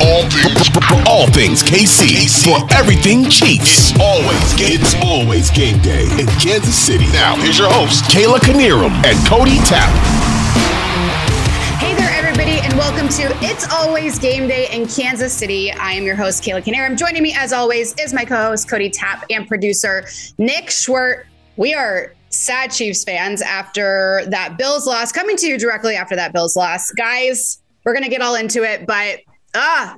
All things, all things KC, for everything Chiefs. It's always game. It's always game day in Kansas City. Now here's your host, Kayla Knierim and Cody Tapp. Hey there, everybody, and welcome to It's Always Game Day in Kansas City. I am your host, Kayla Knierim. Joining me, as always, is my co-host Cody Tapp and producer Nick Schwerdt. We are sad Chiefs fans after that Bills loss. Coming to you directly after that Bills loss, guys we're gonna get all into it, but ah,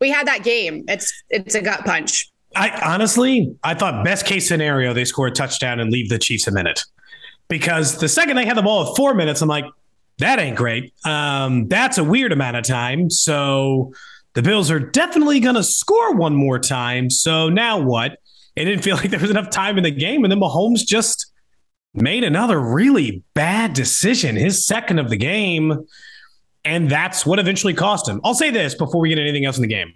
we had that game. It's it's a gut punch. I honestly, I thought best case scenario they score a touchdown and leave the Chiefs a minute, because the second they had the ball at four minutes, I'm like, that ain't great. Um, that's a weird amount of time. So the Bills are definitely gonna score one more time. So now what? It didn't feel like there was enough time in the game, and then Mahomes just made another really bad decision. His second of the game and that's what eventually cost him. I'll say this before we get anything else in the game.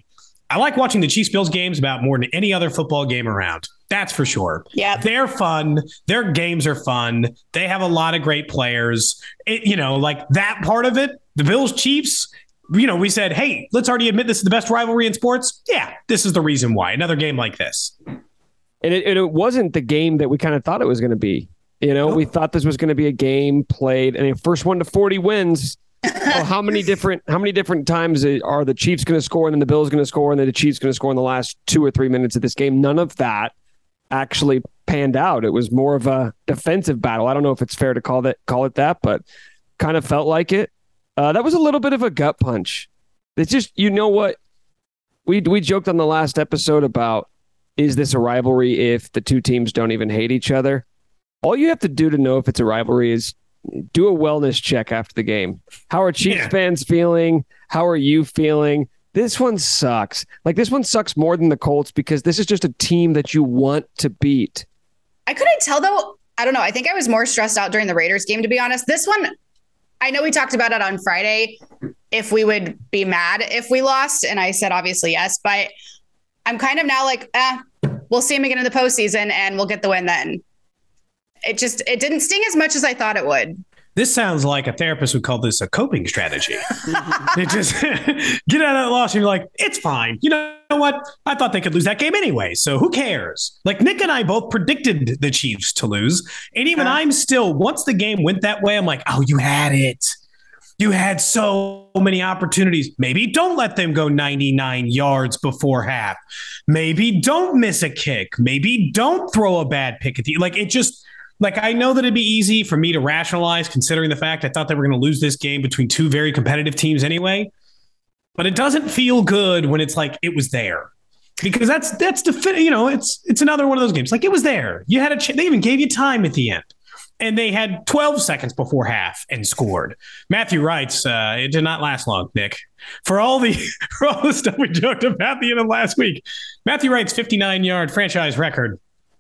I like watching the Chiefs Bills games about more than any other football game around. That's for sure. Yeah. They're fun. Their games are fun. They have a lot of great players. It, you know, like that part of it, the Bills Chiefs, you know, we said, hey, let's already admit this is the best rivalry in sports. Yeah, this is the reason why. Another game like this. And it, it wasn't the game that we kind of thought it was going to be. You know, we thought this was going to be a game played, and the first one to 40 wins well, how many different how many different times are the Chiefs going to score and then the Bills going to score and then the Chiefs going to score in the last two or three minutes of this game? None of that actually panned out. It was more of a defensive battle. I don't know if it's fair to call that call it that, but kind of felt like it. Uh, that was a little bit of a gut punch. It's just you know what we we joked on the last episode about is this a rivalry if the two teams don't even hate each other? All you have to do to know if it's a rivalry is do a wellness check after the game. How are Chiefs yeah. fans feeling? How are you feeling? This one sucks. Like this one sucks more than the Colts because this is just a team that you want to beat. I couldn't tell though. I don't know. I think I was more stressed out during the Raiders game, to be honest. This one, I know we talked about it on Friday if we would be mad if we lost. And I said, obviously, yes. But I'm kind of now like, eh, we'll see him again in the postseason and we'll get the win then it just it didn't sting as much as I thought it would. This sounds like a therapist would call this a coping strategy. it just get out of that loss and you're like, it's fine. You know what? I thought they could lose that game anyway. So who cares? Like Nick and I both predicted the Chiefs to lose. And even uh, I'm still, once the game went that way, I'm like, oh, you had it. You had so many opportunities. Maybe don't let them go 99 yards before half. Maybe don't miss a kick. Maybe don't throw a bad pick at the like it just like I know that it'd be easy for me to rationalize considering the fact I thought they were going to lose this game between two very competitive teams anyway. But it doesn't feel good when it's like it was there. Because that's that's the you know it's it's another one of those games like it was there you had a ch- they even gave you time at the end and they had 12 seconds before half and scored. Matthew writes, uh, it did not last long, Nick. For all the for all the stuff we joked about the end of last week, Matthew writes 59 yard franchise record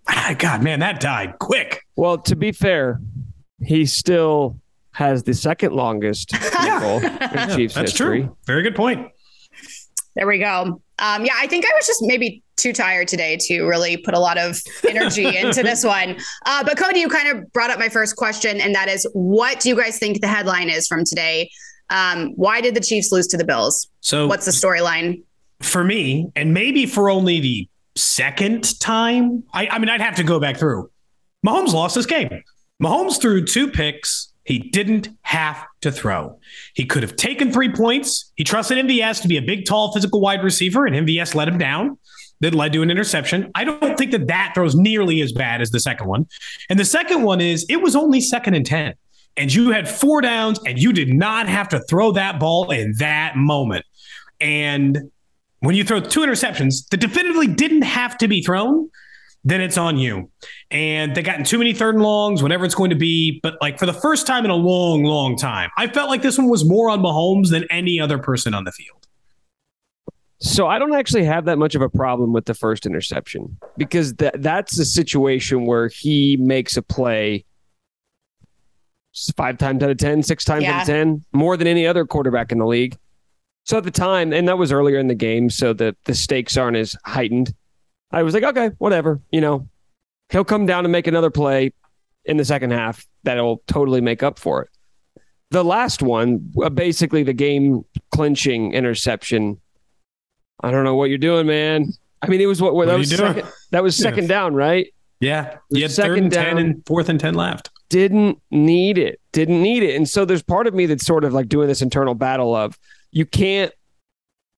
ah, God, man, that died quick. Well, to be fair, he still has the second longest goal in Chiefs That's history. True. Very good point. There we go. Um, yeah, I think I was just maybe too tired today to really put a lot of energy into this one. Uh, but Cody, you kind of brought up my first question, and that is, what do you guys think the headline is from today? Um, why did the Chiefs lose to the Bills? So, what's the storyline? For me, and maybe for only the second time. I, I mean, I'd have to go back through. Mahomes lost this game. Mahomes threw two picks he didn't have to throw. He could have taken three points. He trusted MVS to be a big, tall, physical wide receiver, and MVS let him down. That led to an interception. I don't think that that throws nearly as bad as the second one. And the second one is it was only second and 10, and you had four downs, and you did not have to throw that ball in that moment. And when you throw two interceptions that definitively didn't have to be thrown, then it's on you. And they gotten too many third and longs, whatever it's going to be. But like for the first time in a long, long time, I felt like this one was more on Mahomes than any other person on the field. So I don't actually have that much of a problem with the first interception because that that's a situation where he makes a play five times out of ten, six times Yeah. out of ten, more than any other quarterback in the league. So at the time, and that was earlier in the game, so the the stakes aren't as heightened. I was like, okay, whatever, you know, he'll come down and make another play in the second half that'll totally make up for it. The last one, uh, basically the game clinching interception. I don't know what you're doing, man. I mean, it was what, What that was second, that was Yeah. second down, right? Yeah. You had Second third and down. 10 and fourth and 10 left. didn't need it didn't need it and so there's part of me that's sort of like doing this internal battle of you can't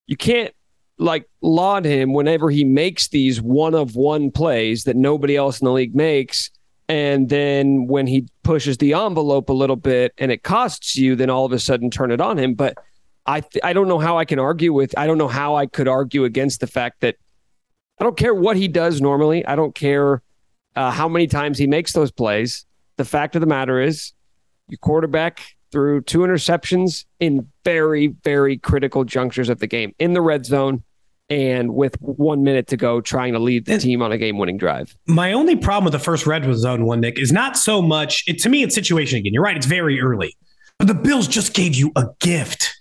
you can't like laud him whenever he makes these one of one plays that nobody else in the league makes. And then when he pushes the envelope a little bit and it costs you then all of a sudden turn it on him. But i th- i don't know how i can argue with i don't know how i could argue against the fact that i don't care what he does normally. I don't care uh, how many times he makes those plays. The fact of the matter is, your quarterback threw two interceptions in very, very critical junctures of the game in the red zone and with one minute to go, trying to lead the team on a game winning drive. My only problem with the first red zone one, Nick, is not so much. It, to me, it's situation again. You're right. It's very early. But the Bills just gave you a gift.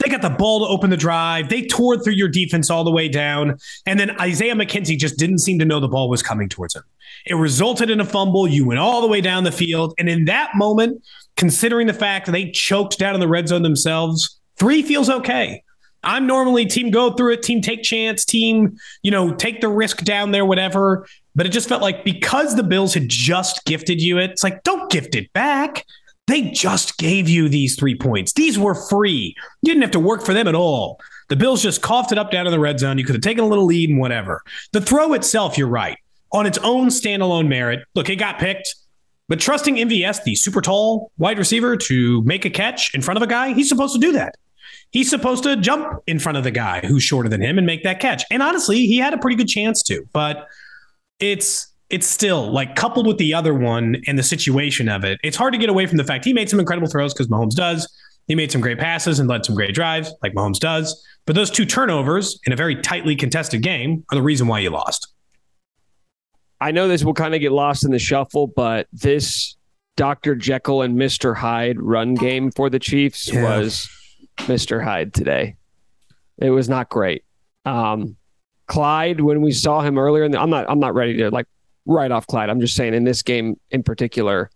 They got the ball to open the drive. They tore through your defense all the way down. And then Isaiah McKenzie just didn't seem to know the ball was coming towards him. It resulted in a fumble. You went all the way down the field. And in that moment, considering the fact that they choked down in the red zone themselves, three feels okay. I'm normally team go through it, team take chance, team, you know, take the risk down there, whatever. But it just felt like because the Bills had just gifted you it, it's like, don't gift it back. They just gave you these three points. These were free. You didn't have to work for them at all. The Bills just coughed it up down in the red zone. You could have taken a little lead and whatever. The throw itself, you're right. On its own standalone merit, look, it got picked. But trusting MVS, the super tall wide receiver, to make a catch in front of a guy, he's supposed to do that. He's supposed to jump in front of the guy who's shorter than him and make that catch. And honestly, he had a pretty good chance to. But it's it's still like coupled with the other one and the situation of it, it's hard to get away from the fact he made some incredible throws because Mahomes does. He made some great passes and led some great drives like Mahomes does. But those two turnovers in a very tightly contested game are the reason why you lost. I know this will kind of get lost in the shuffle, but this Dr. Jekyll and Mr. Hyde run game for the Chiefs Yeah. was Mr. Hyde today. It was not great. Um, Clyde, when we saw him earlier, in the, I'm not I'm not ready to like write off Clyde. I'm just saying in this game in particular,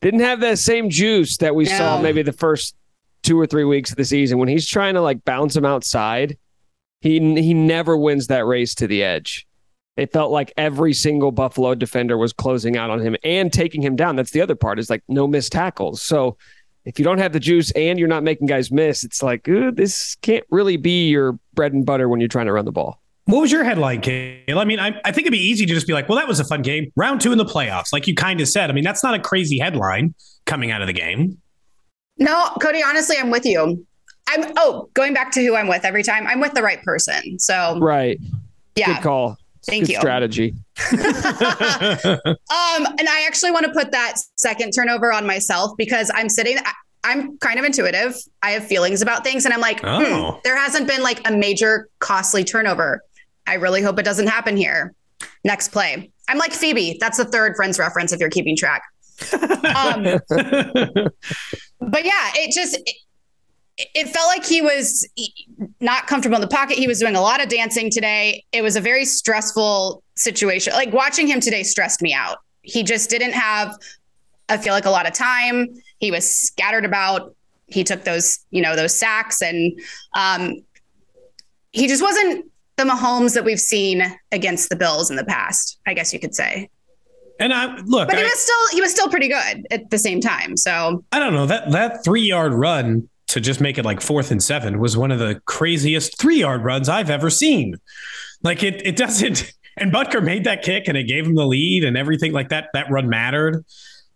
didn't have that same juice that we saw maybe the first two or three weeks of the season when he's trying to like bounce him outside. He he never wins that race to the edge. It felt like every single Buffalo defender was closing out on him and taking him down. That's the other part is like no missed tackles. So if you don't have the juice and you're not making guys miss, it's like ooh, this can't really be your bread and butter when you're trying to run the ball. What was your headline, Kale? I mean, I, I think it'd be easy to just be like, well, that was a fun game. Round two in the playoffs, like you kind of said. I mean, that's not a crazy headline coming out of the game. No, Cody, honestly, I'm with you. I'm oh, going back to who I'm with every time, I'm with the right person. So Right. yeah. Good call. Thank Good you. strategy. Um, and I actually want to put that second turnover on myself because I'm sitting. I- I'm kind of intuitive. I have feelings about things, and I'm like, Oh. hmm, there hasn't been like a major costly turnover. I really hope it doesn't happen here. Next play. I'm like Phoebe. That's the third Friends reference if you're keeping track. Um, but yeah, it just it, felt like he was not comfortable in the pocket. He was doing a lot of dancing today. It was a very stressful situation. Like watching him today stressed me out. He just didn't have I feel like a lot of time. He was scattered about. He took those, you know, those sacks and um he just wasn't the Mahomes that we've seen against the Bills in the past, I guess you could say. and I look, But he I, was still he was still pretty good at the same time. So I don't know that that three yard run to just make it like fourth and seven was one of the craziest three yard runs I've ever seen. Like it, it doesn't. And Butker made that kick, and it gave him the lead, and everything like that. That run mattered.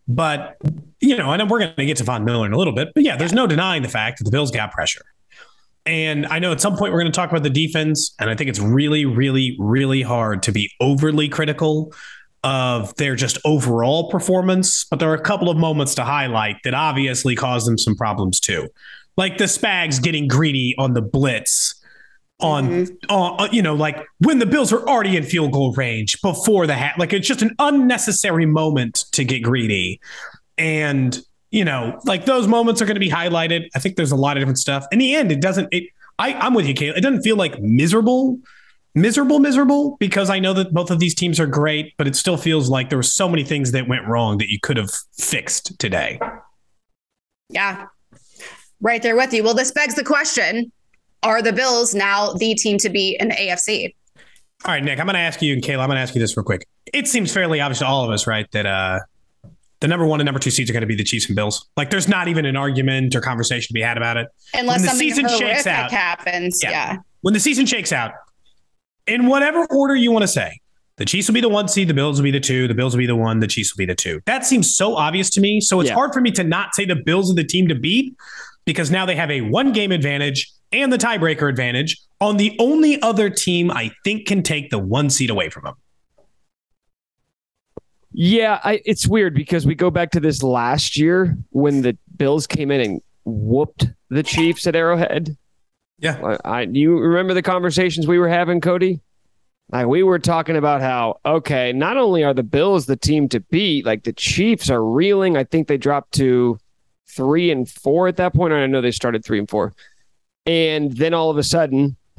But you know, and we're going to get to Von Miller in a little bit. But yeah, there's no denying the fact that the Bills got pressure. And I know at some point we're going to talk about the defense, and I think it's really, really, really hard to be overly critical of their just overall performance. But there are a couple of moments to highlight that obviously caused them some problems too, like the Spags getting greedy on the blitz. On, mm-hmm. on, you know, like when the Bills are already in field goal range before the hat, like it's just an unnecessary moment to get greedy. And you know, like those moments are going to be highlighted. I think there's a lot of different stuff. In the end, it doesn't. It, I, I'm with you, Kate. It doesn't feel like miserable, miserable, miserable because I know that both of these teams are great, but it still feels like there were so many things that went wrong that you could have fixed today. Yeah, right there with you. Well, this begs the question: Are the Bills now the team to beat in the AFC? All right, Nick, I'm going to ask you, and Kayla, I'm going to ask you this real quick. It seems fairly obvious to all of us, right, that uh, the number one and number two seeds are going to be the Chiefs and Bills. Like, there's not even an argument or conversation to be had about it. Unless when the season shakes out, happens. Yeah. yeah. When the season shakes out, in whatever order you want to say, the Chiefs will be the one seed, the Bills will be the two, the Bills will be the one, the Chiefs will be the two. That seems so obvious to me. So it's yeah. hard for me to not say the Bills are the team to beat because now they have a one game advantage and the tiebreaker advantage on the only other team I think can take the one seed away from them. Yeah, I, it's weird because we go back to this last year when the Bills came in and whooped the Chiefs at Arrowhead. Yeah, I, I you remember the conversations we were having, Cody? Like we were talking about how okay, not only are the Bills the team to beat, like the Chiefs are reeling. I think they dropped to three and four at that point. I know they started three and four, and then all of a sudden,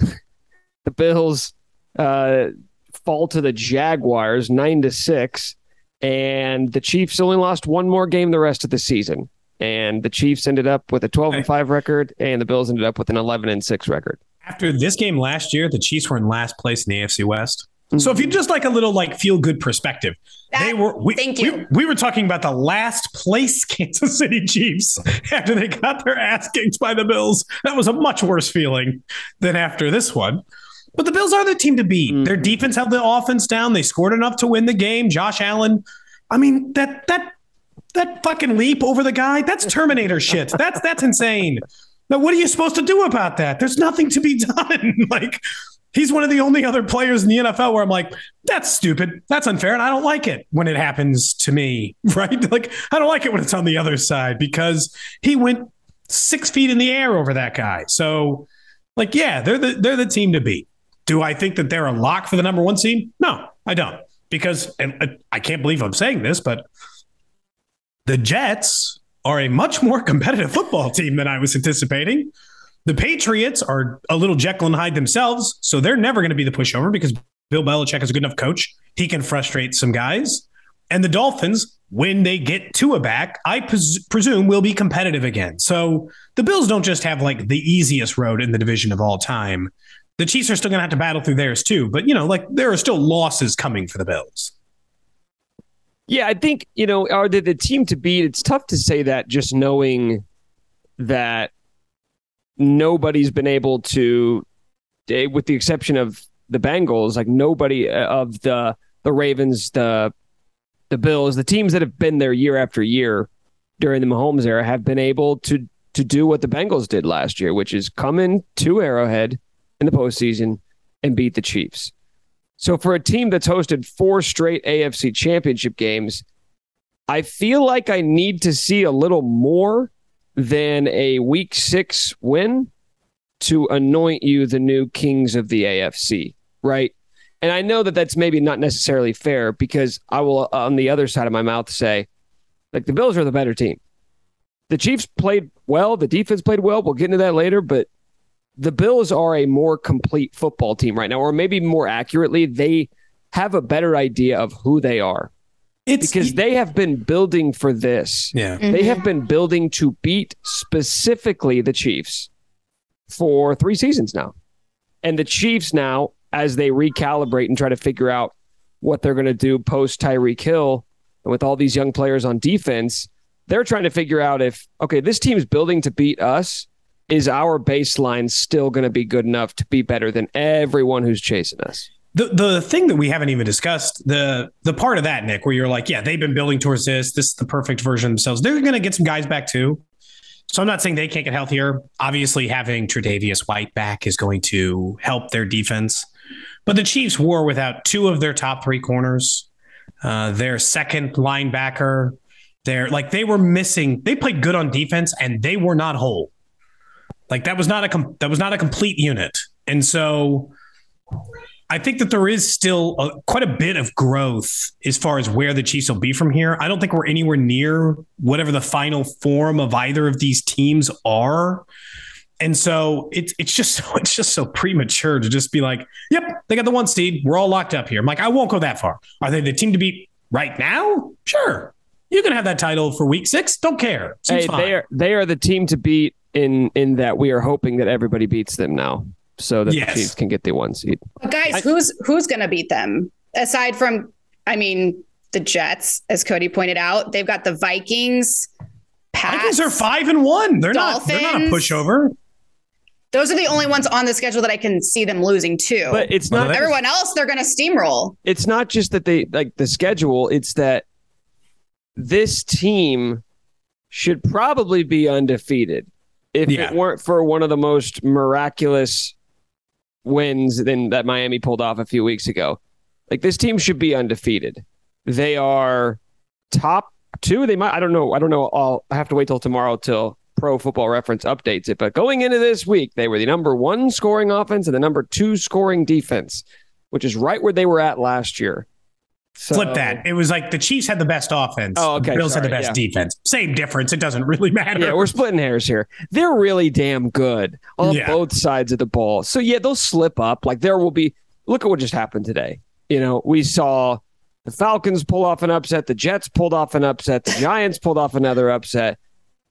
the Bills uh, fall to the Jaguars nine to six and the Chiefs only lost one more game the rest of the season. And the Chiefs ended up with a 12 and 5 record, and the Bills ended up with an 11 and 6 record. After this game last year, the Chiefs were in last place in the AFC West. Mm-hmm. So if you just like a little like feel good perspective, that, they were. We, thank you. We, we, were talking about the last place Kansas City Chiefs after they got their ass kicked by the Bills. That was a much worse feeling than after this one. But the Bills are the team to beat. Mm-hmm. Their defense held the offense down. They scored enough to win the game. Josh Allen. I mean that that that fucking leap over the guy. That's Terminator shit. That's that's insane. Now what are you supposed to do about that? There's nothing to be done. like he's one of the only other players in the NFL where I'm like, that's stupid. That's unfair. And I don't like it when it happens to me, right? Like, I don't like it when it's on the other side because he went six feet in the air over that guy. So, like, yeah, they're the they're the team to beat. Do I think that they're a lock for the number one seed? No, I don't. Because, and I can't believe I'm saying this, but the Jets are a much more competitive football team than I was anticipating. The Patriots are a little Jekyll and Hyde themselves, so they're never going to be the pushover because Bill Belichick is a good enough coach. He can frustrate some guys. And the Dolphins, when they get Tua back, I pres- presume will be competitive again. So the Bills don't just have like the easiest road in the division of all time the Chiefs are still going to have to battle through theirs too. But, you know, like there are still losses coming for the Bills. Yeah, I think, you know, are they the team to beat? It's tough to say that just knowing that nobody's been able to, eh, with the exception of the Bengals, like nobody uh, of the the Ravens, the the Bills, the teams that have been there year after year during the Mahomes era have been able to to do what the Bengals did last year, which is come in to Arrowhead in the postseason and beat the Chiefs. So for a team that's hosted four straight AFC championship games, I feel like I need to see a little more than a week six win to anoint you the new kings of the AFC, right? And I know that that's maybe not necessarily fair because I will, uh, on the other side of my mouth, say, like, the Bills are the better team. The Chiefs played well. The defense played well. We'll get into that later, but the Bills are a more complete football team right now, or maybe more accurately, they have a better idea of who they are. It's because they have been building for this. Yeah. Mm-hmm. They have been building to beat specifically the Chiefs for three seasons now. And the Chiefs now, as they recalibrate and try to figure out what they're going to do post Tyreek Hill and with all these young players on defense, they're trying to figure out if, okay, this team's building to beat us is our baseline still going to be good enough to be better than everyone who's chasing us? The the thing that we haven't even discussed the the part of that Nick, where you're like, yeah, they've been building towards this. This is the perfect version themselves. They're going to get some guys back too. So I'm not saying they can't get healthier. Obviously, having Tre'Davious White back is going to help their defense. But the Chiefs were without two of their top three corners, uh, their second linebacker. They're like they were missing. They played good on defense, and they were not whole. Like that was not a com- that was not a complete unit. And so I think that there is still a, quite a bit of growth as far as where the Chiefs will be from here. I don't think we're anywhere near whatever the final form of either of these teams are. And so it's it's just so it's just so premature to just be like, yep, they got the one seed. We're all locked up here. I'm like, I won't go that far. Are they the team to beat right now? Sure. You can have that title for week six. Don't care. Seems hey, fine. they are they are the team to beat in in that we are hoping that everybody beats them now so that yes. the Chiefs can get the one seed. But guys, I, who's who's going to beat them aside from? I mean, the Jets, as Cody pointed out, they've got the Vikings. Pats, Vikings are five and one. They're Dolphins. not. They're not a pushover. Those are the only ones on the schedule that I can see them losing to. But it's not everyone else. They're going to steamroll. It's not just that they like the schedule. It's that this team should probably be undefeated if yeah. it weren't for one of the most miraculous wins than that Miami pulled off a few weeks ago. Like this team should be undefeated. They are top two. They might. I don't know. I don't know. I'll I have to wait till tomorrow till Pro Football Reference updates it. But going into this week, they were the number one scoring offense and the number two scoring defense, which is right where they were at last year. So, Flip that. It was like the Chiefs had the best offense. Oh, okay. The Bills Sorry, had the best yeah. defense. Same difference. It doesn't really matter. Yeah, we're splitting hairs here. They're really damn good on yeah. both sides of the ball. So yeah, they'll slip up. Like there will be. Look at what just happened today. You know, we saw the Falcons pull off an upset. The Jets pulled off an upset. The Giants pulled off another upset.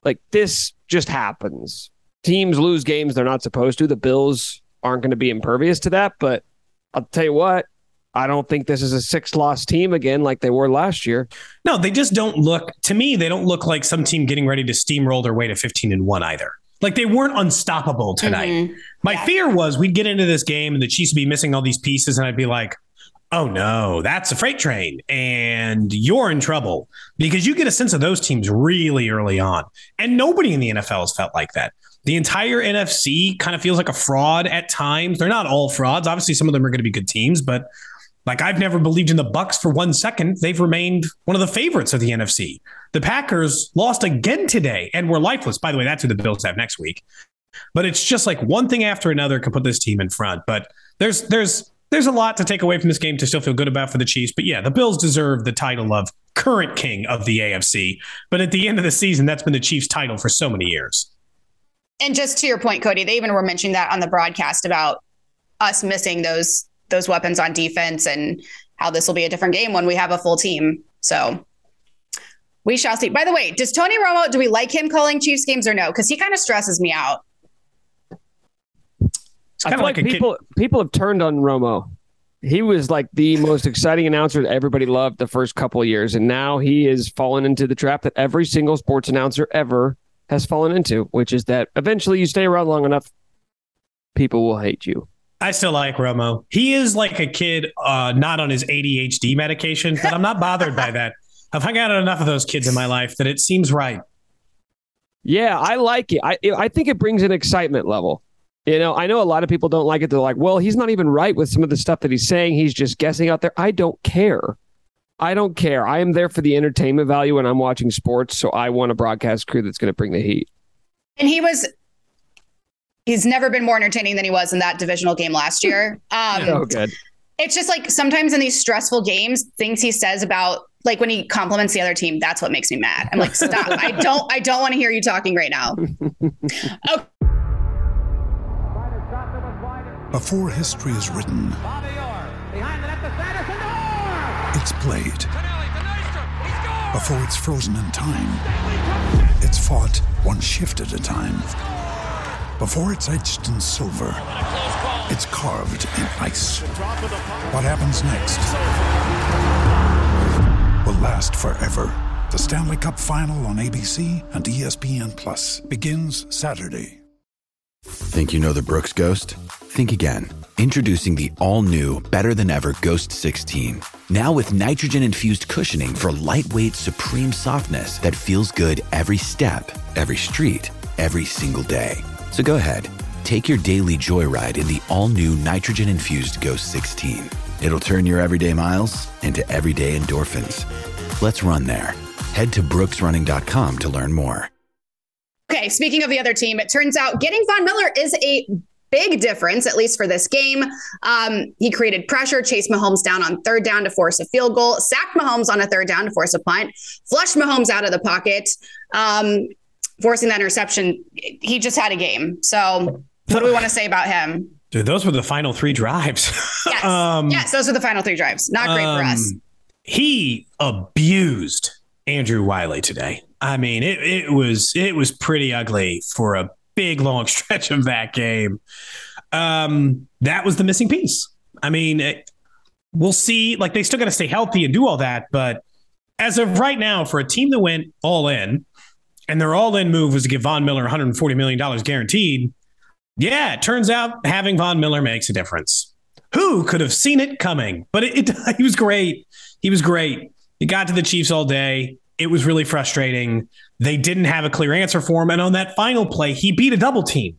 Like this just happens. Teams lose games they're not supposed to. The Bills aren't going to be impervious to that. But I'll tell you what, I don't think this is a six loss team again like they were last year. No, they just don't look to me, they don't look like some team getting ready to steamroll their way to 15 and 1 either. Like they weren't unstoppable tonight. Mm-hmm. My yeah. fear was we'd get into this game and the Chiefs would be missing all these pieces and I'd be like, "Oh no, that's a freight train and you're in trouble." Because you get a sense of those teams really early on. And nobody in the NFL has felt like that. The entire NFC kind of feels like a fraud at times. They're not all frauds. Obviously some of them are going to be good teams, but like I've never believed in the Bucs for one second. They've remained one of the favorites of the NFC. The Packers lost again today and were lifeless. By the way, that's who the Bills have next week. But it's just like one thing after another can put this team in front. But there's there's there's a lot to take away from this game to still feel good about for the Chiefs. But yeah, the Bills deserve the title of current king of the AFC. But at the end of the season, that's been the Chiefs' title for so many years. And just to your point, Cody, they even were mentioning that on the broadcast about us missing those those weapons on defense and how this will be a different game when we have a full team. So we shall see. By the way, does Tony Romo, do we like him calling Chiefs games or no? Because he kind of stresses me out. I feel like, like people kid. people have turned on Romo. He was like the most exciting announcer that everybody loved the first couple of years, and now he is fallen into the trap that every single sports announcer ever has fallen into, which is that eventually you stay around long enough, people will hate you. I still like Romo. He is like a kid, uh, not on his ADHD medication, but I'm not bothered by that. I've hung out enough of those kids in my life that it seems right. Yeah, I like it. I I think it brings an excitement level. You know, I know a lot of people don't like it. They're like, well, he's not even right with some of the stuff that he's saying. He's just guessing out there. I don't care. I don't care. I am there for the entertainment value when I'm watching sports. So I want a broadcast crew that's going to bring the heat. And he was he's never been more entertaining than he was in that divisional game last year. Um, oh, good. It's just like sometimes in these stressful games, things he says about like when he compliments the other team, that's what makes me mad. I'm like, stop. I don't I don't want to hear you talking right now. Okay. Before history is written, it's played. Before it's frozen in time, it's fought one shift at a time before it's etched in silver, it's carved in ice. What happens next will last forever. The Stanley Cup Final on ABC and ESPN Plus begins Saturday. Think you know the Brooks Ghost? Think again. Introducing the all new, better than ever Ghost 16. Now with nitrogen infused cushioning for lightweight, supreme softness that feels good every step, every street every single day. So go ahead, take your daily joyride in the all new nitrogen infused Ghost 16. It'll turn your everyday miles into everyday endorphins. Let's run there. Head to brooksrunning.com to learn more. Okay, speaking of the other team, it turns out getting Von Miller is a big difference, at least for this game. Um, he created pressure, chased Mahomes down on third down to force a field goal, sacked Mahomes on a third down to force a punt, flushed Mahomes out of the pocket, um, forcing that interception. He just had a game. So, what do we want to say about him? Dude, those were the final three drives. Yes, um, yes, those were the final three drives. Not great um, for us. Um, he abused Andrew Wylie today. I mean, it, it was it was pretty ugly for a big long stretch of that game. Um, that was the missing piece. I mean, it, we'll see. Like they still got to stay healthy and do all that, but as of right now, for a team that went all in, and their all in move was to give Von Miller 140 million dollars guaranteed. Yeah, it turns out having Von Miller makes a difference. Who could have seen it coming? But it, it he was great. He was great. He got to the Chiefs all day. It was really frustrating. They didn't have a clear answer for him. And on that final play, he beat a double team.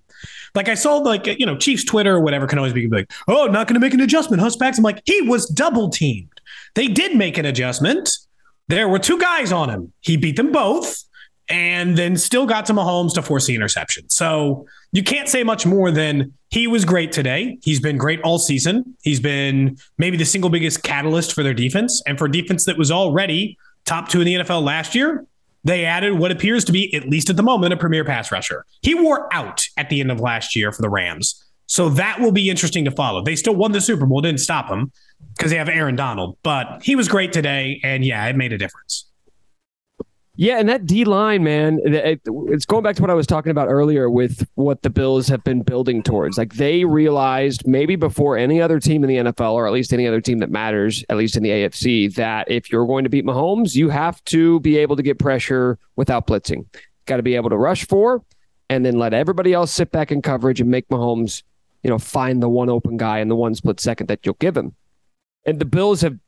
Like I saw, like, you know, Chiefs Twitter or whatever can always be like, oh, not going to make an adjustment, huh, Spags? I'm like, he was double teamed. They did make an adjustment. There were two guys on him. He beat them both and then still got to Mahomes to force the interception. So you can't say much more than he was great today. He's been great all season. He's been maybe the single biggest catalyst for their defense and for defense that was already top two in the NFL last year. They added what appears to be, at least at the moment, a premier pass rusher. He wore out at the end of last year for the Rams. So that will be interesting to follow. They still won the Super Bowl, didn't stop him because they have Aaron Donald, but he was great today. And yeah, it made a difference. Yeah, and that D line, man, it's going back to what I was talking about earlier with what the Bills have been building towards. Like they realized maybe before any other team in the NFL, or at least any other team that matters, at least in the AFC, that if you're going to beat Mahomes, you have to be able to get pressure without blitzing. Got to be able to rush for, and then let everybody else sit back in coverage and make Mahomes, you know, find the one open guy in the one split second that you'll give him. And the Bills have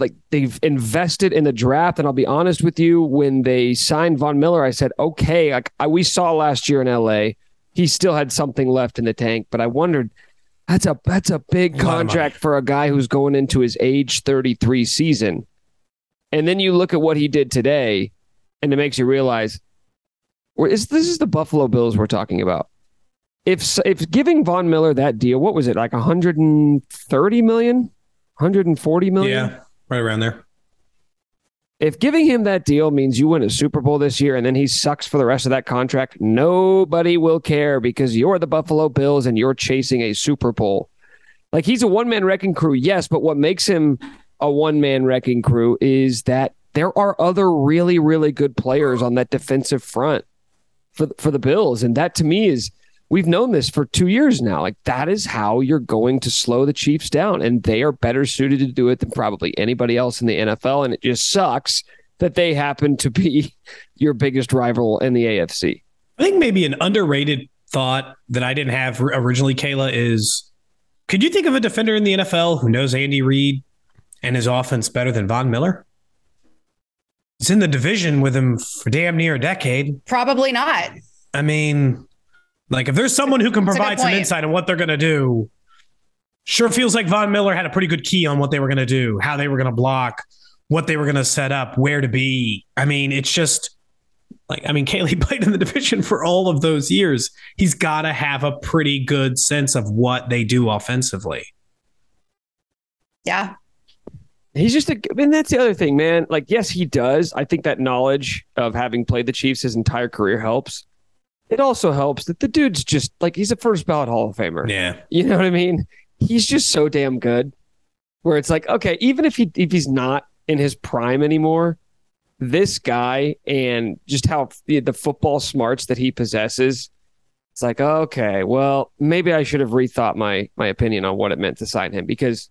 like they've invested in the draft. And I'll be honest with you, when they signed Von Miller, I said, okay, like I, we saw last year in LA, he still had something left in the tank. But I wondered, that's a that's a big contract for a guy who's going into his age 33 season. And then you look at what he did today, and it makes you realize is, this is the Buffalo Bills we're talking about. If if giving Von Miller that deal, what was it like 130 million, 140 million? Yeah right around there. If giving him that deal means you win a Super Bowl this year and then he sucks for the rest of that contract, nobody will care because you're the Buffalo Bills and you're chasing a Super Bowl. Like he's a one man wrecking crew, yes, but what makes him a one man wrecking crew is that there are other really, really good players on that defensive front for for the Bills, and that to me is we've known this for two years now. Like that is how you're going to slow the Chiefs down, and they are better suited to do it than probably anybody else in the NFL. And it just sucks that they happen to be your biggest rival in the AFC. I think maybe an underrated thought that I didn't have originally, Kayla, is could you think of a defender in the NFL who knows Andy Reid and his offense better than Von Miller? He's in the division with him for damn near a decade. Probably not. I mean, like if there's someone who can provide some insight on what they're going to do, sure feels like Von Miller had a pretty good key on what they were going to do, how they were going to block, what they were going to set up, where to be. I mean, it's just like I mean, Kaylee played in the division for all of those years. He's got to have a pretty good sense of what they do offensively. Yeah. He's just a, I and that's the other thing, man. Like, yes, he does. I think that knowledge of having played the Chiefs his entire career helps it also helps that the dude's just like he's a first ballot Hall of Famer. Yeah. You know what I mean? He's just so damn good. Where it's like, okay, even if he if he's not in his prime anymore, this guy and just how the, the football smarts that he possesses, it's like, okay, well, maybe I should have rethought my my opinion on what it meant to sign him because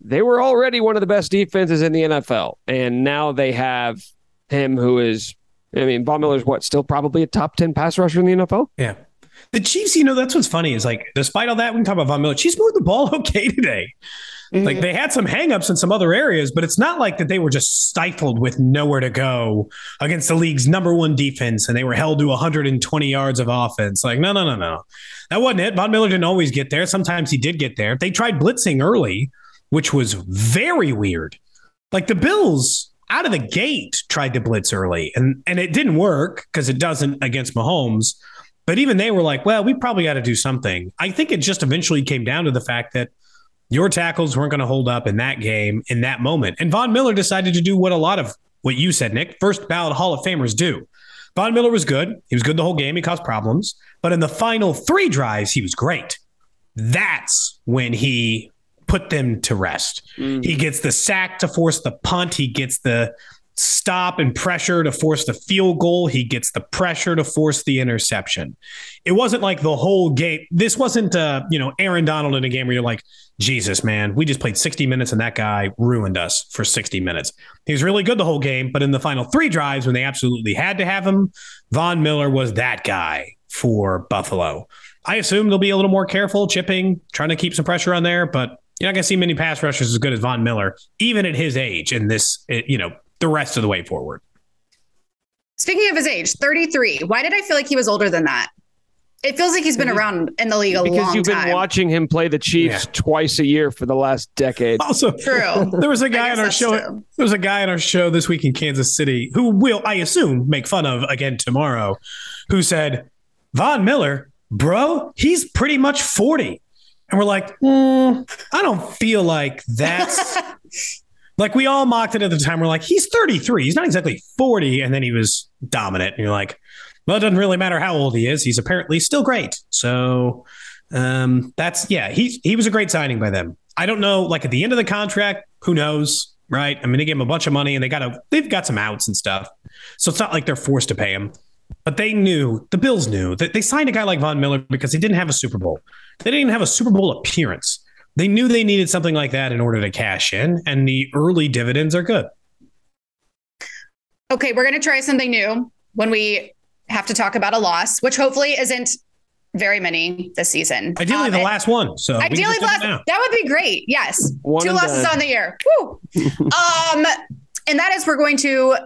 they were already one of the best defenses in the NFL, and now they have him who is I mean, Von Miller's what still probably a top ten pass rusher in the NFL. Yeah. The Chiefs, you know, that's what's funny is like, despite all that, we can talk about Von Miller. Chiefs moved the ball okay today. Mm-hmm. Like they had some hangups in some other areas, but it's not like that they were just stifled with nowhere to go against the league's number one defense and they were held to 120 yards of offense. Like, no, no, no, no. That wasn't it. Von Miller didn't always get there. Sometimes he did get there. They tried blitzing early, which was very weird. Like the Bills out of the gate tried to blitz early and, and it didn't work because it doesn't against Mahomes. But even they were like, well, we probably got to do something. I think it just eventually came down to the fact that your tackles weren't going to hold up in that game in that moment. And Von Miller decided to do what a lot of what you said, Nick, first ballot Hall of Famers do. Von Miller was good. He was good the whole game. He caused problems. But in the final three drives, he was great. That's when he put them to rest. Mm. He gets the sack to force the punt. He gets the stop and pressure to force the field goal. He gets the pressure to force the interception. It wasn't like the whole game. This wasn't, uh, you know, Aaron Donald in a game where you're like, Jesus, man, we just played 60 minutes and that guy ruined us for 60 minutes. He was really good the whole game, but in the final three drives when they absolutely had to have him, Von Miller was that guy for Buffalo. I assume they'll be a little more careful, chipping, trying to keep some pressure on there, but you're not going to see many pass rushers as good as Von Miller, even at his age and this, eh, you know, the rest of the way forward. Speaking of his age, 33. Why did I feel like he was older than that? It feels like he's been around in the league a because long time. you've been time. watching him play the Chiefs yeah. twice a year for the last decade. Also, true. There was a guy on our show. True. There was a guy on our show this week in Kansas City who will, I assume, make fun of again tomorrow, who said, "Von Miller, bro, he's pretty much 40." And we're like, mm, I don't feel like that's Like we all mocked it at the time. We're like, he's 33. He's not exactly 40. And then he was dominant. And you're like, well, it doesn't really matter how old he is. He's apparently still great. So um, that's yeah, he he was a great signing by them. I don't know, like at the end of the contract, who knows, right? I mean, they gave him a bunch of money and they got a they've got some outs and stuff. So it's not like they're forced to pay him. But they knew, the Bills knew that they signed a guy like Von Miller because he didn't have a Super Bowl. They didn't even have a Super Bowl appearance they knew they needed something like that in order to cash in, and the early dividends are good. Okay, we're going to try something new when we have to talk about a loss, which hopefully isn't very many this season. Ideally, um, the last one. So ideally, last, that would be great. Yes, one two losses done. on the year. Woo. um, and that is we're going to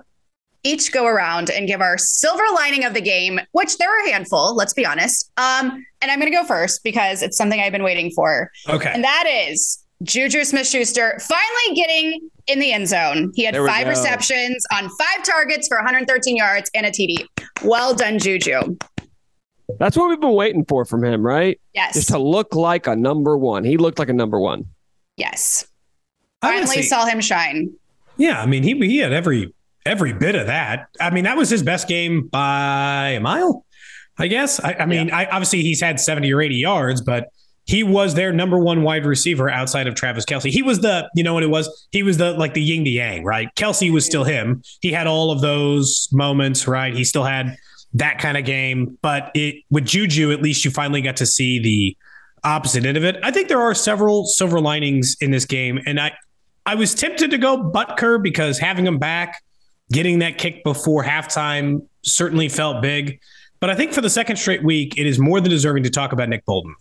each go around and give our silver lining of the game, which there are a handful, let's be honest. Um, and I'm going to go first because it's something I've been waiting for. Okay. And that is Juju Smith Schuster finally getting in the end zone. He had five go. receptions on five targets for 113 yards and a TD. Well done, Juju. That's what we've been waiting for from him, right? Yes. Just to look like a number one. He looked like a number one. Yes. Finally saw him shine. Yeah, I mean, he he had every every bit of that. I mean, that was his best game by a mile, I guess. I, I mean, yeah. I, obviously he's had 70 or 80 yards, but he was their number one wide receiver outside of Travis Kelce. He was the, you know what it was? He was the like the yin to yang, right? Kelsey was still him. He had all of those moments, right? He still had that kind of game, but it with Juju, at least you finally got to see the opposite end of it. I think there are several silver linings in this game, and I I was tempted to go Butker because having him back Getting that kick before halftime certainly felt big. But I think for the second straight week, it is more than deserving to talk about Nick Bolton.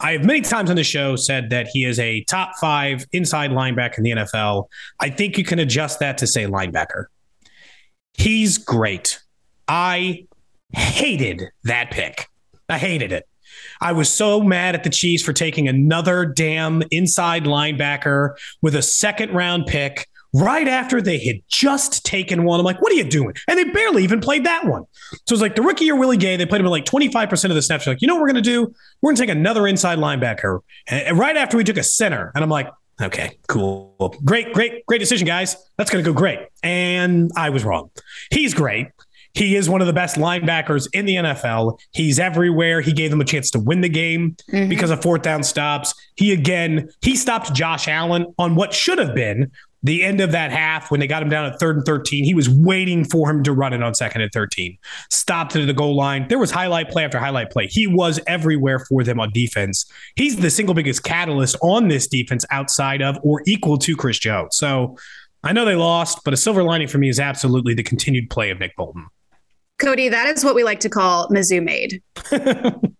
I have many times on the show said that he is a top five inside linebacker in the NFL. I think you can adjust that to say linebacker. He's great. I hated that pick. I hated it. I was so mad at the Chiefs for taking another damn inside linebacker with a second round pick right after they had just taken one. I'm like, what are you doing? And they barely even played that one. So it's like the rookie year, Willie Gay, they played him in like 25% of the snaps. They're like, you know what we're going to do? We're going to take another inside linebacker. And right after we took a center. And I'm like, okay, cool. Great, great, great decision, guys. That's going to go great. And I was wrong. He's great. He is one of the best linebackers in the NFL. He's everywhere. He gave them a chance to win the game mm-hmm. because of fourth down stops. He again, he stopped Josh Allen on what should have been the end of that half when they got him down at third and 13 he was waiting for him to run it on second and 13 stopped it at the goal line. There was highlight play after highlight play. He was everywhere for them on defense. He's the single biggest catalyst on this defense outside of or equal to chris jones. So i know they lost but a silver lining for me is absolutely the continued play of nick bolton. Cody that is what we like to call mizzou made.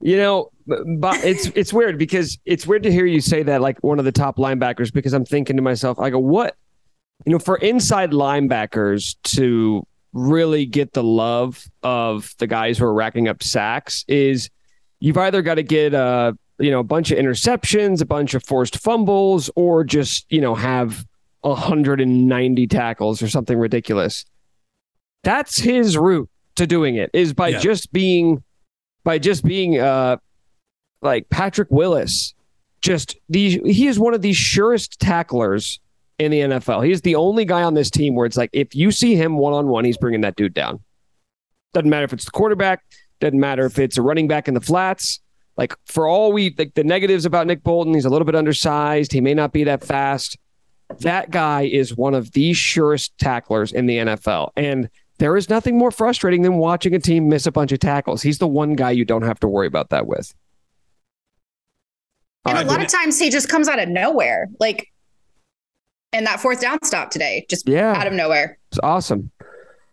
You know but it's it's weird because it's weird to hear you say that like one of the top linebackers because I'm thinking to myself, I go, what you know, for inside linebackers to really get the love of the guys who are racking up sacks is you've either got to get a you know a bunch of interceptions, a bunch of forced fumbles, or just you know have 190 tackles or something ridiculous. That's his route to doing it is by Yeah. just being by just being uh like Patrick Willis. Just the he is one of the surest tacklers in the NFL. He is the only guy on this team where it's like if you see him one on one, he's bringing that dude down. Doesn't matter if it's the quarterback. Doesn't matter if it's a running back in the flats. Like for all we like the negatives about Nick Bolton, he's a little bit undersized. He may not be that fast. That guy is one of the surest tacklers in the NFL. And there is nothing more frustrating than watching a team miss a bunch of tackles. He's the one guy you don't have to worry about that with. And Uh, a lot of times he just comes out of nowhere. Like and that fourth down stop today, just Yeah. out of nowhere. It's awesome.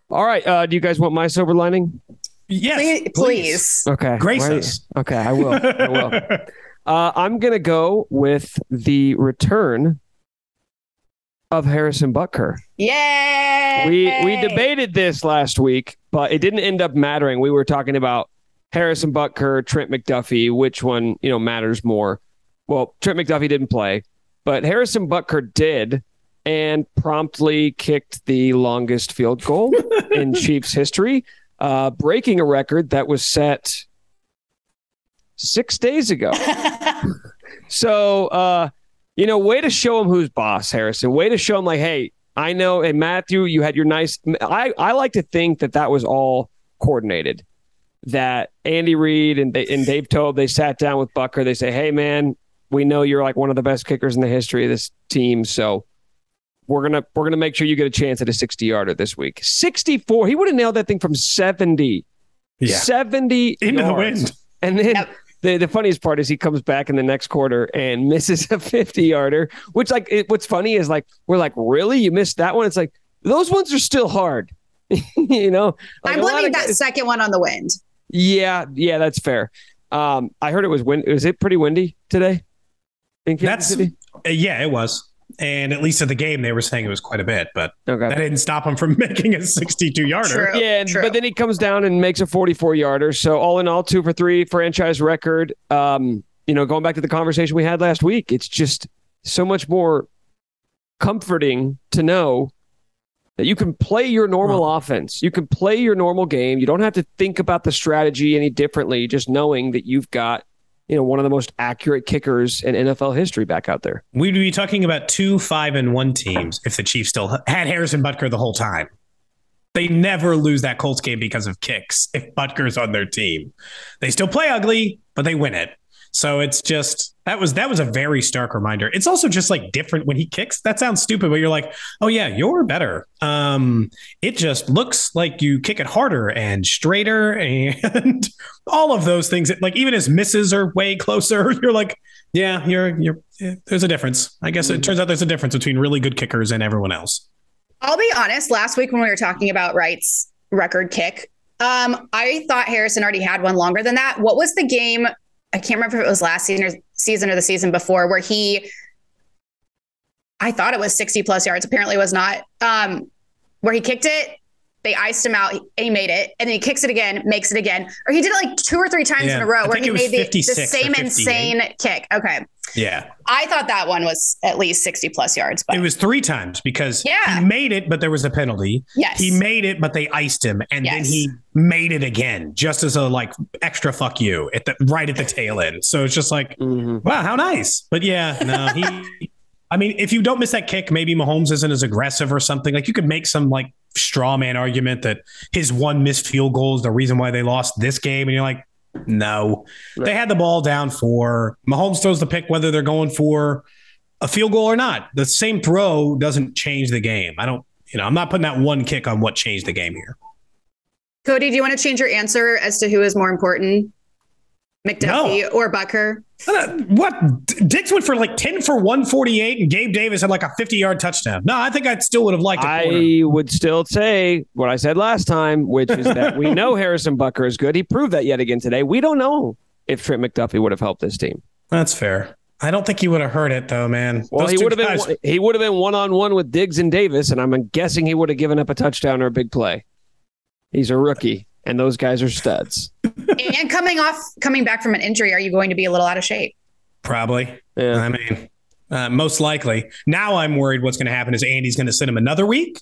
All right. Uh, do you guys want my silver lining? Yes, Please, please. Okay. Grace Why- us. Okay, I will. I will. Uh, I'm going to go with the return of Harrison Butker. Yay! We we debated this last week, but it didn't end up mattering. We were talking about Harrison Butker, Trent McDuffie, which one you know matters more. Well, Trent McDuffie didn't play, but Harrison Butker did, and promptly kicked the longest field goal in Chiefs history, uh, breaking a record that was set six days ago. so, uh, you know, way to show him who's boss, Harrison. Way to show him, like, hey, I know. And Matthew, you had your nice. I I like to think that that was all coordinated. That Andy Reid and they, and Dave Toub they sat down with Butker. They say, hey, man, we know you're like one of the best kickers in the history of this team, so. We're gonna we're gonna make sure you get a chance at a 60 yarder this week. 64. He would have nailed that thing from 70. Yeah. 70 Into the wind. And then Yep. the, the funniest part is he comes back in the next quarter and misses a 50 yarder, which like it, what's funny is like we're like, really? You missed that one? It's like those ones are still hard. you know? Like, I'm a lot blaming of that guys- second one on the wind. Yeah, yeah, that's fair. Um, I heard it was wind. Was it pretty windy today in Kansas That's City? uh, yeah, it was. And at least at the game, they were saying it was quite a bit, but Okay. that didn't stop him from making a 62 yarder. True. Yeah, and- true. but then he comes down and makes a 44 yarder. So all in all, two for three franchise record. Um, you know, going back to the conversation we had last week, it's just so much more comforting to know that you can play your normal offense. You can play your normal game. You don't have to think about the strategy any differently, just knowing that you've got, you know, one of the most accurate kickers in NFL history back out there. We'd be talking about two five and one teams if the Chiefs still had Harrison Butker the whole time. They never lose that Colts game because of kicks if Butker's on their team. They still play ugly, but they win it. So it's just that was that was a very stark reminder. It's also just like different when he kicks. That sounds stupid, but you're like, oh yeah, you're better. Um, it just looks like you kick it harder and straighter and all of those things. Like even his misses are way closer. You're like, yeah, you're you're. There's a difference. I guess it turns out there's a difference between really good kickers and everyone else. I'll be honest. Last week when we were talking about Wright's record kick, um, I thought Harrison already had one longer than that. What was the game? I can't remember if it was last season or season or the season before where he. I thought it was sixty plus yards. Apparently, was not. Um, where he kicked it, they iced him out. He made it, and then he kicks it again, makes it again, or he did it like two or three times Yeah, in a row I where he made the, the same insane kick. Okay, Yeah, I thought that one was at least sixty plus yards. But it was three times because Yeah. he made it, but there was a penalty. yes, He made it, but they iced him, and then he made it again, just as a like extra fuck you at the right at the tail end. So it's just like, mm-hmm. wow, how nice. But yeah, no, he. I mean, if you don't miss that kick, maybe Mahomes isn't as aggressive or something. Like you could make some like straw man argument that his one missed field goal is the reason why they lost this game, and you're like, no, they had the ball down for Mahomes throws the pick whether they're going for a field goal or not. The same throw doesn't change the game. I don't, you know, I'm not putting that one kick on what changed the game here. Cody, do you want to change your answer as to who is more important, McDuffie or Butker? Uh, What Diggs went for like 10 for 148 and Gabe Davis had like a 50 yard touchdown. No, I think I still would have liked a corner. I would still say what I said last time, which is that we know Harrison Butker is good. He proved that yet again today. We don't know if Trent McDuffie would have helped this team. That's fair. I don't think he would have heard it though, man. Well, Those he would have guys... been he would have been one on one with Diggs and Davis, and I'm guessing he would have given up a touchdown or a big play. He's a rookie, and those guys are studs. and coming off coming back from an injury, are you going to be a little out of shape? Probably. Yeah. I mean, uh, most likely. Now I'm worried what's going to happen is Andy's going to send him another week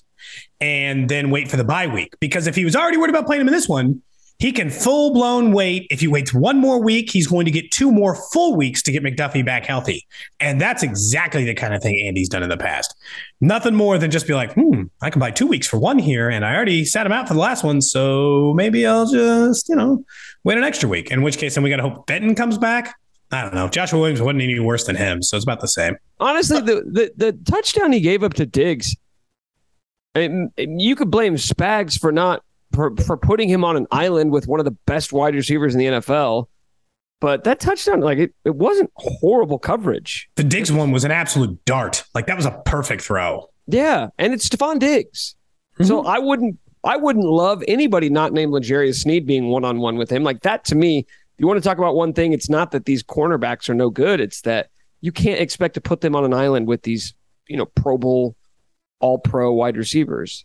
and then wait for the bye week because if he was already worried about playing him in this one, he can full blown wait. If he waits one more week, he's going to get two more full weeks to get McDuffie back healthy. And that's exactly the kind of thing Andy's done in the past. Nothing more than just be like, hmm, I can buy two weeks for one here. And I already sat him out for the last one. So maybe I'll just, you know, wait an extra week. In which case, then we got to hope Benton comes back. I don't know. Joshua Williams wasn't any worse than him. So it's about the same. Honestly, the, the, the touchdown he gave up to Diggs, you could blame Spags for not for, for putting him on an island with one of the best wide receivers in the NFL. But that touchdown, like it, it wasn't horrible coverage. The Diggs one was an absolute dart. Like that was a perfect throw. Yeah, and it's Stefon Diggs. Mm-hmm. So I wouldn't I wouldn't love anybody not named L'Jarius Sneed being one on one with him. Like that to me, if you want to talk about one thing, it's not that these cornerbacks are no good. It's that you can't expect to put them on an island with these, you know, Pro Bowl, all pro wide receivers.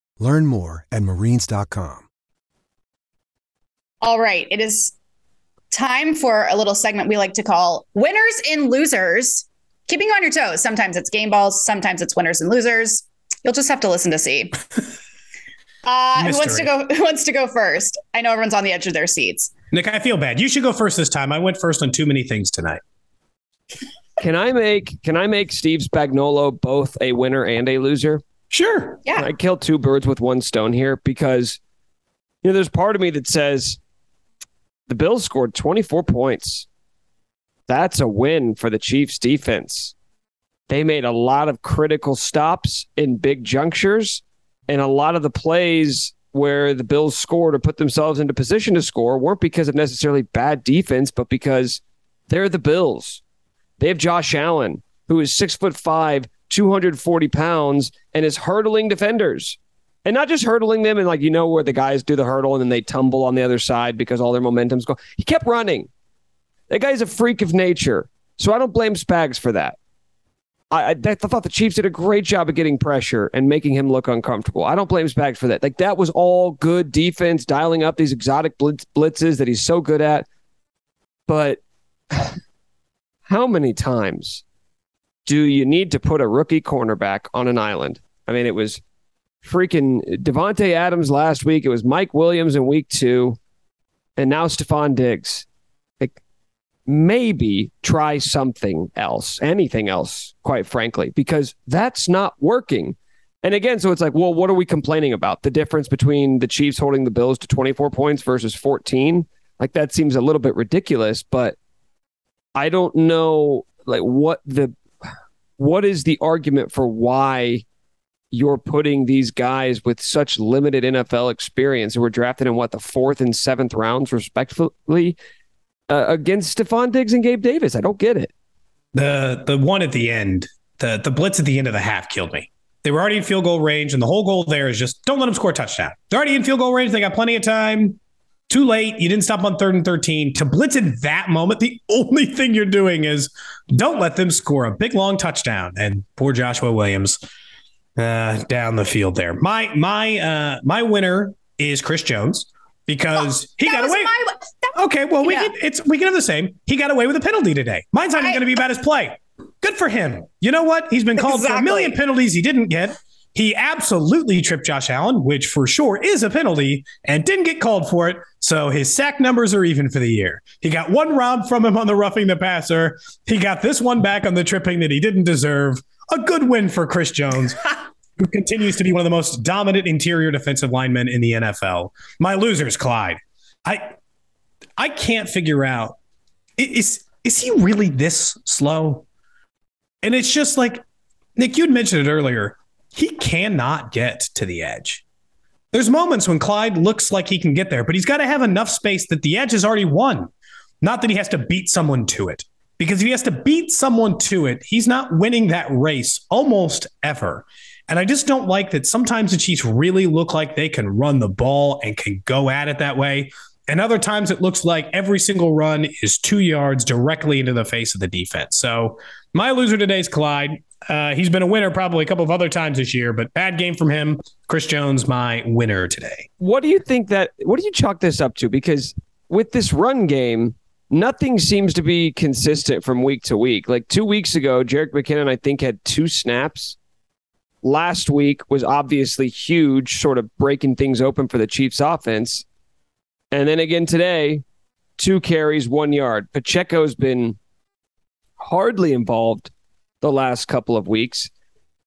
Learn more at marines.com. All right. It is time for a little segment we like to call Winners and Losers. Keeping you on your toes. Sometimes it's game balls, sometimes it's winners and losers. You'll just have to listen to see. Uh, who wants to go? Who wants to go first? I know everyone's on the edge of their seats. Nick, I feel bad. You should go first this time. I went first on too many things tonight. Can I make Can I make Steve Spagnolo both a winner and a loser? Sure. Yeah. I killed two birds with one stone here because you know there's part of me that says the Bills scored 24 points. That's a win for the Chiefs defense. They made a lot of critical stops in big junctures and a lot of the plays where the Bills scored or put themselves into position to score weren't because of necessarily bad defense, but because they're the Bills. They have Josh Allen, who is six foot five, 240 pounds and is hurdling defenders. And not just hurdling them and like, you know, where the guys do the hurdle and then they tumble on the other side because all their momentum's gone. He kept running. That guy's a freak of nature. So I don't blame Spags for that. I, I, I, thought the Chiefs did a great job of getting pressure and making him look uncomfortable. I don't blame Spags for that. Like that was all good defense, dialing up these exotic blitz, blitzes that he's so good at. But how many times do you need to put a rookie cornerback on an island? I mean, it was freaking Davante Adams last week. It was Mike Williams in week two, and now Stefon Diggs. Like, maybe try something else, anything else, quite frankly, because that's not working. And again, so it's like, well, what are we complaining about? The difference between the Chiefs holding the Bills to 24 points versus 14? Like, that seems a little bit ridiculous, but I don't know like what the what is the argument for why you're putting these guys with such limited NFL experience who were drafted in what the fourth and seventh rounds, respectively, uh, against Stefon Diggs and Gabe Davis? I don't get it. The the one at the end, the the blitz at the end of the half killed me. They were already in field goal range, and the whole goal there is just don't let them score a touchdown. They're already in field goal range. They got plenty of time. Too late. You didn't stop on third and 13. To blitz in that moment, the only thing you're doing is don't let them score a big long touchdown. And poor Joshua Williams uh, down the field there. My my uh, my winner is Chris Jones. because he got away. my- that- Okay, well we Yeah. can it's we can have the same. He got away with a penalty today. Mine's not even going to be about his play. Good for him. You know what? He's been called for a million penalties he didn't get. He absolutely tripped Josh Allen, which for sure is a penalty, and didn't get called for it. So his sack numbers are even for the year. He got one round from him on the roughing the passer. He got this one back on the tripping that he didn't deserve. A good win for Chris Jones, who continues to be one of the most dominant interior defensive linemen in the NFL. My losers, Clyde. I I can't figure out is is he really this slow? And it's just like Nick, you'd mentioned it earlier. He cannot get to the edge. There's moments when Clyde looks like he can get there, but he's got to have enough space that the edge is already won. Not that he has to beat someone to it. Because if he has to beat someone to it, he's not winning that race almost ever. And I just don't like that sometimes the Chiefs really look like they can run the ball and can go at it that way. And other times it looks like every single run is two yards directly into the face of the defense. So my loser today is Clyde. Uh, he's been a winner probably a couple of other times this year, but bad game from him. Chris Jones, my winner today. What do you think that? What do you chalk this up to? Because with this run game, nothing seems to be consistent from week to week. Like two weeks ago, Jerick McKinnon, I think, had two snaps. Last week was obviously huge, sort of breaking things open for the Chiefs offense. And then again today, two carries, one yard. Pacheco's been hardly involved the last couple of weeks.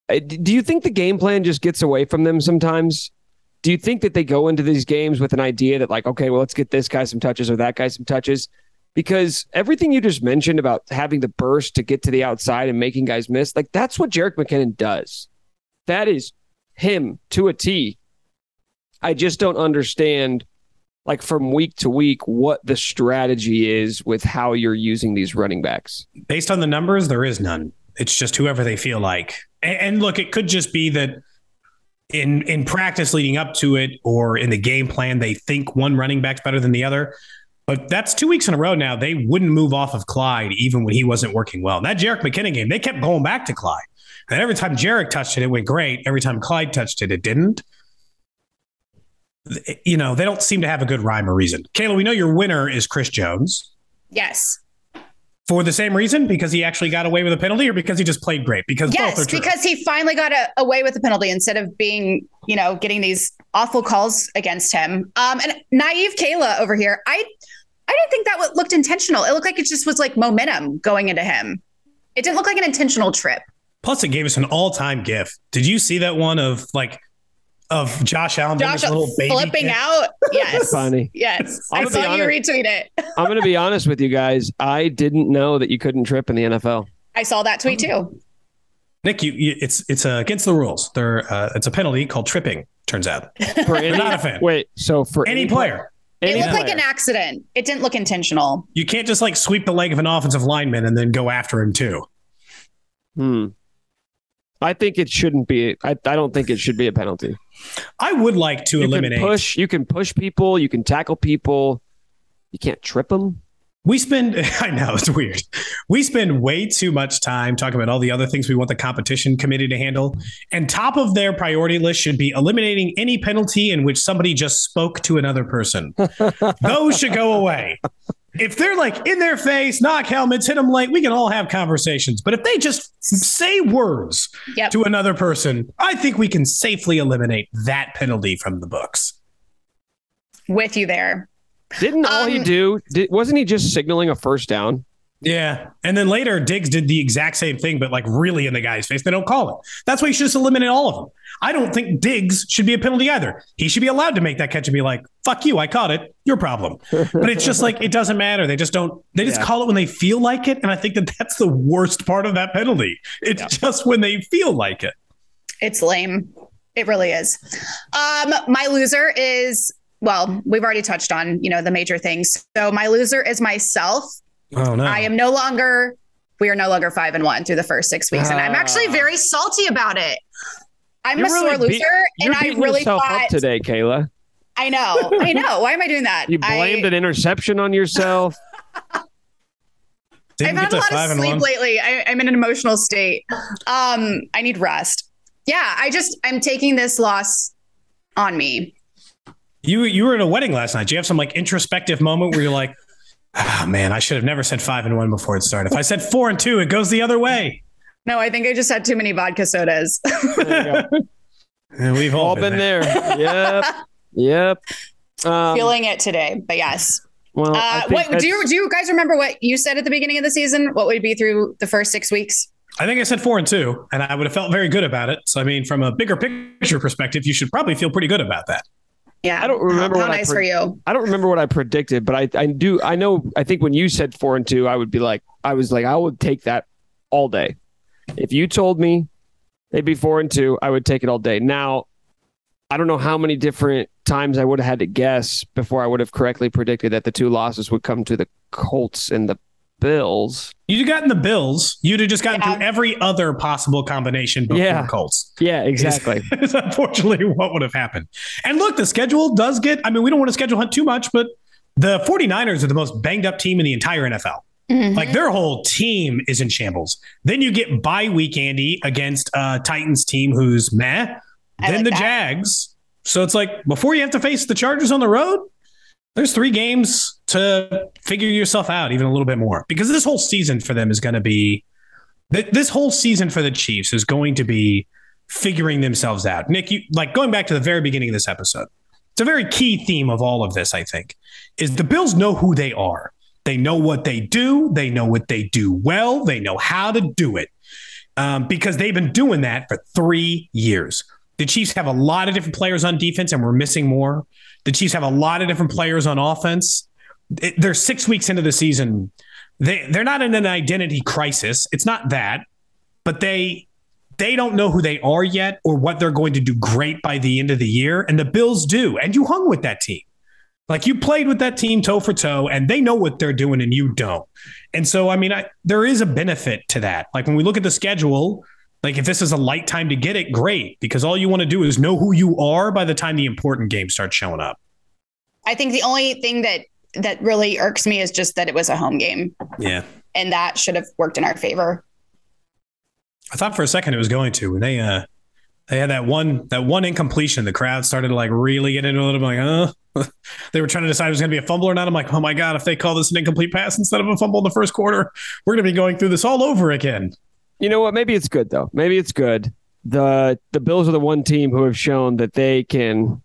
Uh, Do you think the game plan just gets away from them sometimes? Do you think that they go into these games with an idea that, like, okay, well, let's get this guy some touches or that guy some touches? Because everything you just mentioned about having the burst to get to the outside and making guys miss, like, that's what Jerick McKinnon does. That is him to a T. I just don't understand, like, from week to week, what the strategy is with how you're using these running backs. Based on the numbers, there is none. It's just whoever they feel like. And, and look, it could just be that in in practice leading up to it or in the game plan, they think one running back's better than the other. But that's two weeks in a row now. They wouldn't move off of Clyde even when he wasn't working well. And that Jerick McKinnon game, they kept going back to Clyde. And every time Jerick touched it, it went great. Every time Clyde touched it, it didn't. You know, they don't seem to have a good rhyme or reason. Kayla, we know your winner is Chris Jones. Yes. For the same reason, because he actually got away with a penalty, or because he just played great? Because both are Yes, true. because he finally got a, away with the penalty instead of being, you know, getting these awful calls against him. Um, and naive Kayla over here, I, I didn't think that looked intentional. It looked like it just was like momentum going into him. It didn't look like an intentional trip. Plus, it gave us an all-time gif. Did you see that one of like of Josh Allen doing Josh this little baby flipping kick? out. Yes. Funny. Yes. I'm I gonna saw you retweet it. I'm going to be honest with you guys. I didn't know that you couldn't trip in the NFL. I saw that tweet too. Nick, you, you it's it's uh, against the rules. There, uh, it's a penalty called tripping. Turns out, For any, not a fan. Wait, so for any player, It any looked like an accident. It didn't look intentional. you can't just like sweep the leg of an offensive lineman and then go after him too. Hmm. I think it shouldn't be. I, I don't think it should be a penalty. I would like to You eliminate. can push. You can push people. You can tackle people. You can't trip them. We spend, I know it's weird. We spend way too much time talking about all the other things we want the competition committee to handle. And top of their priority list should be eliminating any penalty in which somebody just spoke to another person. Those should go away. If they're like in their face, knock helmets, hit them late, we can all have conversations. But if they just say words Yep. to another person, I think we can safely eliminate that penalty from the books. With you there. Didn't all he Um, do? Did, wasn't he just signaling a first down? Yeah. And then later, Diggs did the exact same thing, but like really in the guy's face. They don't call it. That's why you should just eliminate all of them. I don't think Diggs should be a penalty either. He should be allowed to make that catch and be like, fuck you, I caught it. Your problem. But it's just like, it doesn't matter. They just don't, they just Yeah. call it when they feel like it. And I think that that's the worst part of that penalty. It's just when they feel like it. It's lame. It really is. Um, my loser is well, we've already touched on, you know, the major things. So my loser is myself. Oh, no. I am no longer we are no longer five and one through the first six weeks. And I'm actually Ah. very salty about it. I'm You're a sore loser. beat- and You're I really yourself thought up today, Kayla. I know. I know. Why am I doing that? You blamed I, an interception on yourself. I've had a lot of sleep lately. I, I'm in an emotional state. Um, I need rest. Yeah, I just I'm taking this loss on me. You you were at a wedding last night. Do you have some like introspective moment where you're like, oh man, I should have never said five and one before it started. If I said four and two, it goes the other way. No, I think I just had too many vodka sodas. And we've all, All been there. Yep. Yep. Um, Feeling it today, but yes. well, Uh, what do you do? You guys remember what you said at the beginning of the season? What would be through the first six weeks? I think I said four and two, and I would have felt very good about it. So I mean, from a bigger picture perspective, you should probably feel pretty good about that. Yeah, I don't remember How, how what I nice pre- for you. I don't remember what I predicted, but I, I do. I know. I think when you said four and two, I would be like, I was like, I would take that all day. If you told me they'd be four and two, I would take it all day. Now, I don't know how many different times I would have had to guess before I would have correctly predicted that the two losses would come to the Colts and the Bills. You'd have gotten the Bills. You'd have just gotten Yeah. through every other possible combination before Yeah. Colts. Yeah, exactly. Is unfortunately what would have happened. And look, the schedule does get, I mean, we don't want to schedule hunt too much, but the 49ers are the most banged up team in the entire NFL. Mm-hmm. Like their whole team is in shambles. Then you get bye week, Andy, against a Titans team who's meh. I Then like the that. Jags. So it's like before you have to face the Chargers on the road, there's three games to figure yourself out even a little bit more because this whole season for them is going to be this whole season for the Chiefs is going to be figuring themselves out. Nick, you like going back to the very beginning of this episode. It's a very key theme of all of this, I think, is the Bills know who they are. They know what they do. They know what they do well. They know how to do it um, because they've been doing that for three years. The Chiefs have a lot of different players on defense, and we're missing more. The Chiefs have a lot of different players on offense. It- they're six weeks into the season. They they're not in an identity crisis. It's not that, but they they don't know who they are yet or what they're going to do great by the end of the year. And the Bills do. And you hung with that team. Like you played with that team toe for toe, and they know what they're doing, and you don't. And so, I mean, I, there is a benefit to that. Like when we look at the schedule, like if this is a light time to get it, great, because all you want to do is know who you are by the time the important games start showing up. I think the only thing that that really irks me is just that it was a home game, Yeah. and that should have worked in our favor. I thought for a second it was going to when they uh they had that one that one incompletion. The crowd started to like really get into it. I'm like, uh they were trying to decide it was gonna be a fumble or not. I'm like, oh my god, if they call this an incomplete pass instead of a fumble in the first quarter, we're gonna be going through this all over again. You know what? Maybe it's good though. Maybe it's good. The the Bills are the one team who have shown that they can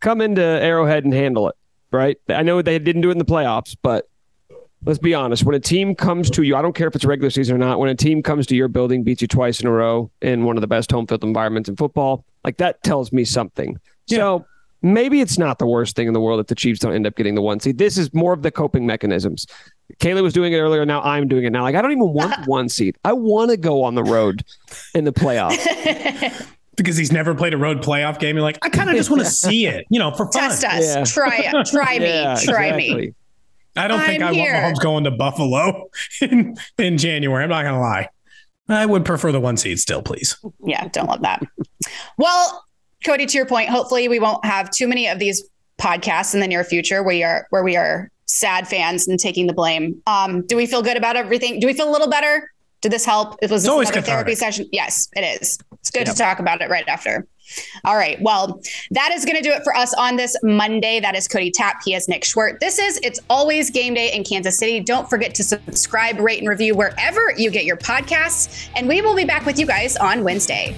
come into Arrowhead and handle it. Right? I know they didn't do it in the playoffs, but let's be honest. When a team comes to you, I don't care if it's a regular season or not. When a team comes to your building, beats you twice in a row in one of the best home field environments in football, like that tells me something. So maybe it's not the worst thing in the world if the Chiefs don't end up getting the one seed. This is more of the coping mechanisms. Kayla was doing it earlier. Now I'm doing it now. Like I don't even want the one seed. I want to go on the road in the playoffs. Because he's never played a road playoff game. You're like, I kind of just want to see it, you know, for fun. Test us. Yeah. Try it. try me. Yeah, try me. I don't think I'm I here. want Mahomes going to Buffalo in, in January. I'm not gonna lie. I would prefer the one seed still, please. Yeah, don't love that. Well, Cody, to your point, hopefully we won't have too many of these podcasts in the near future where we are where we are sad fans and taking the blame. Um, do we feel good about everything? Do we feel a little better? Did this help? It was this always another therapy session? Yes, it is. It's good to talk about it right after. All right. Well, that is going to do it for us on this Monday. That is Cody Tapp. He is Nick Schwerdt. This is It's Always Game Day in Kansas City. Don't forget to subscribe, rate, and review wherever you get your podcasts. And we will be back with you guys on Wednesday.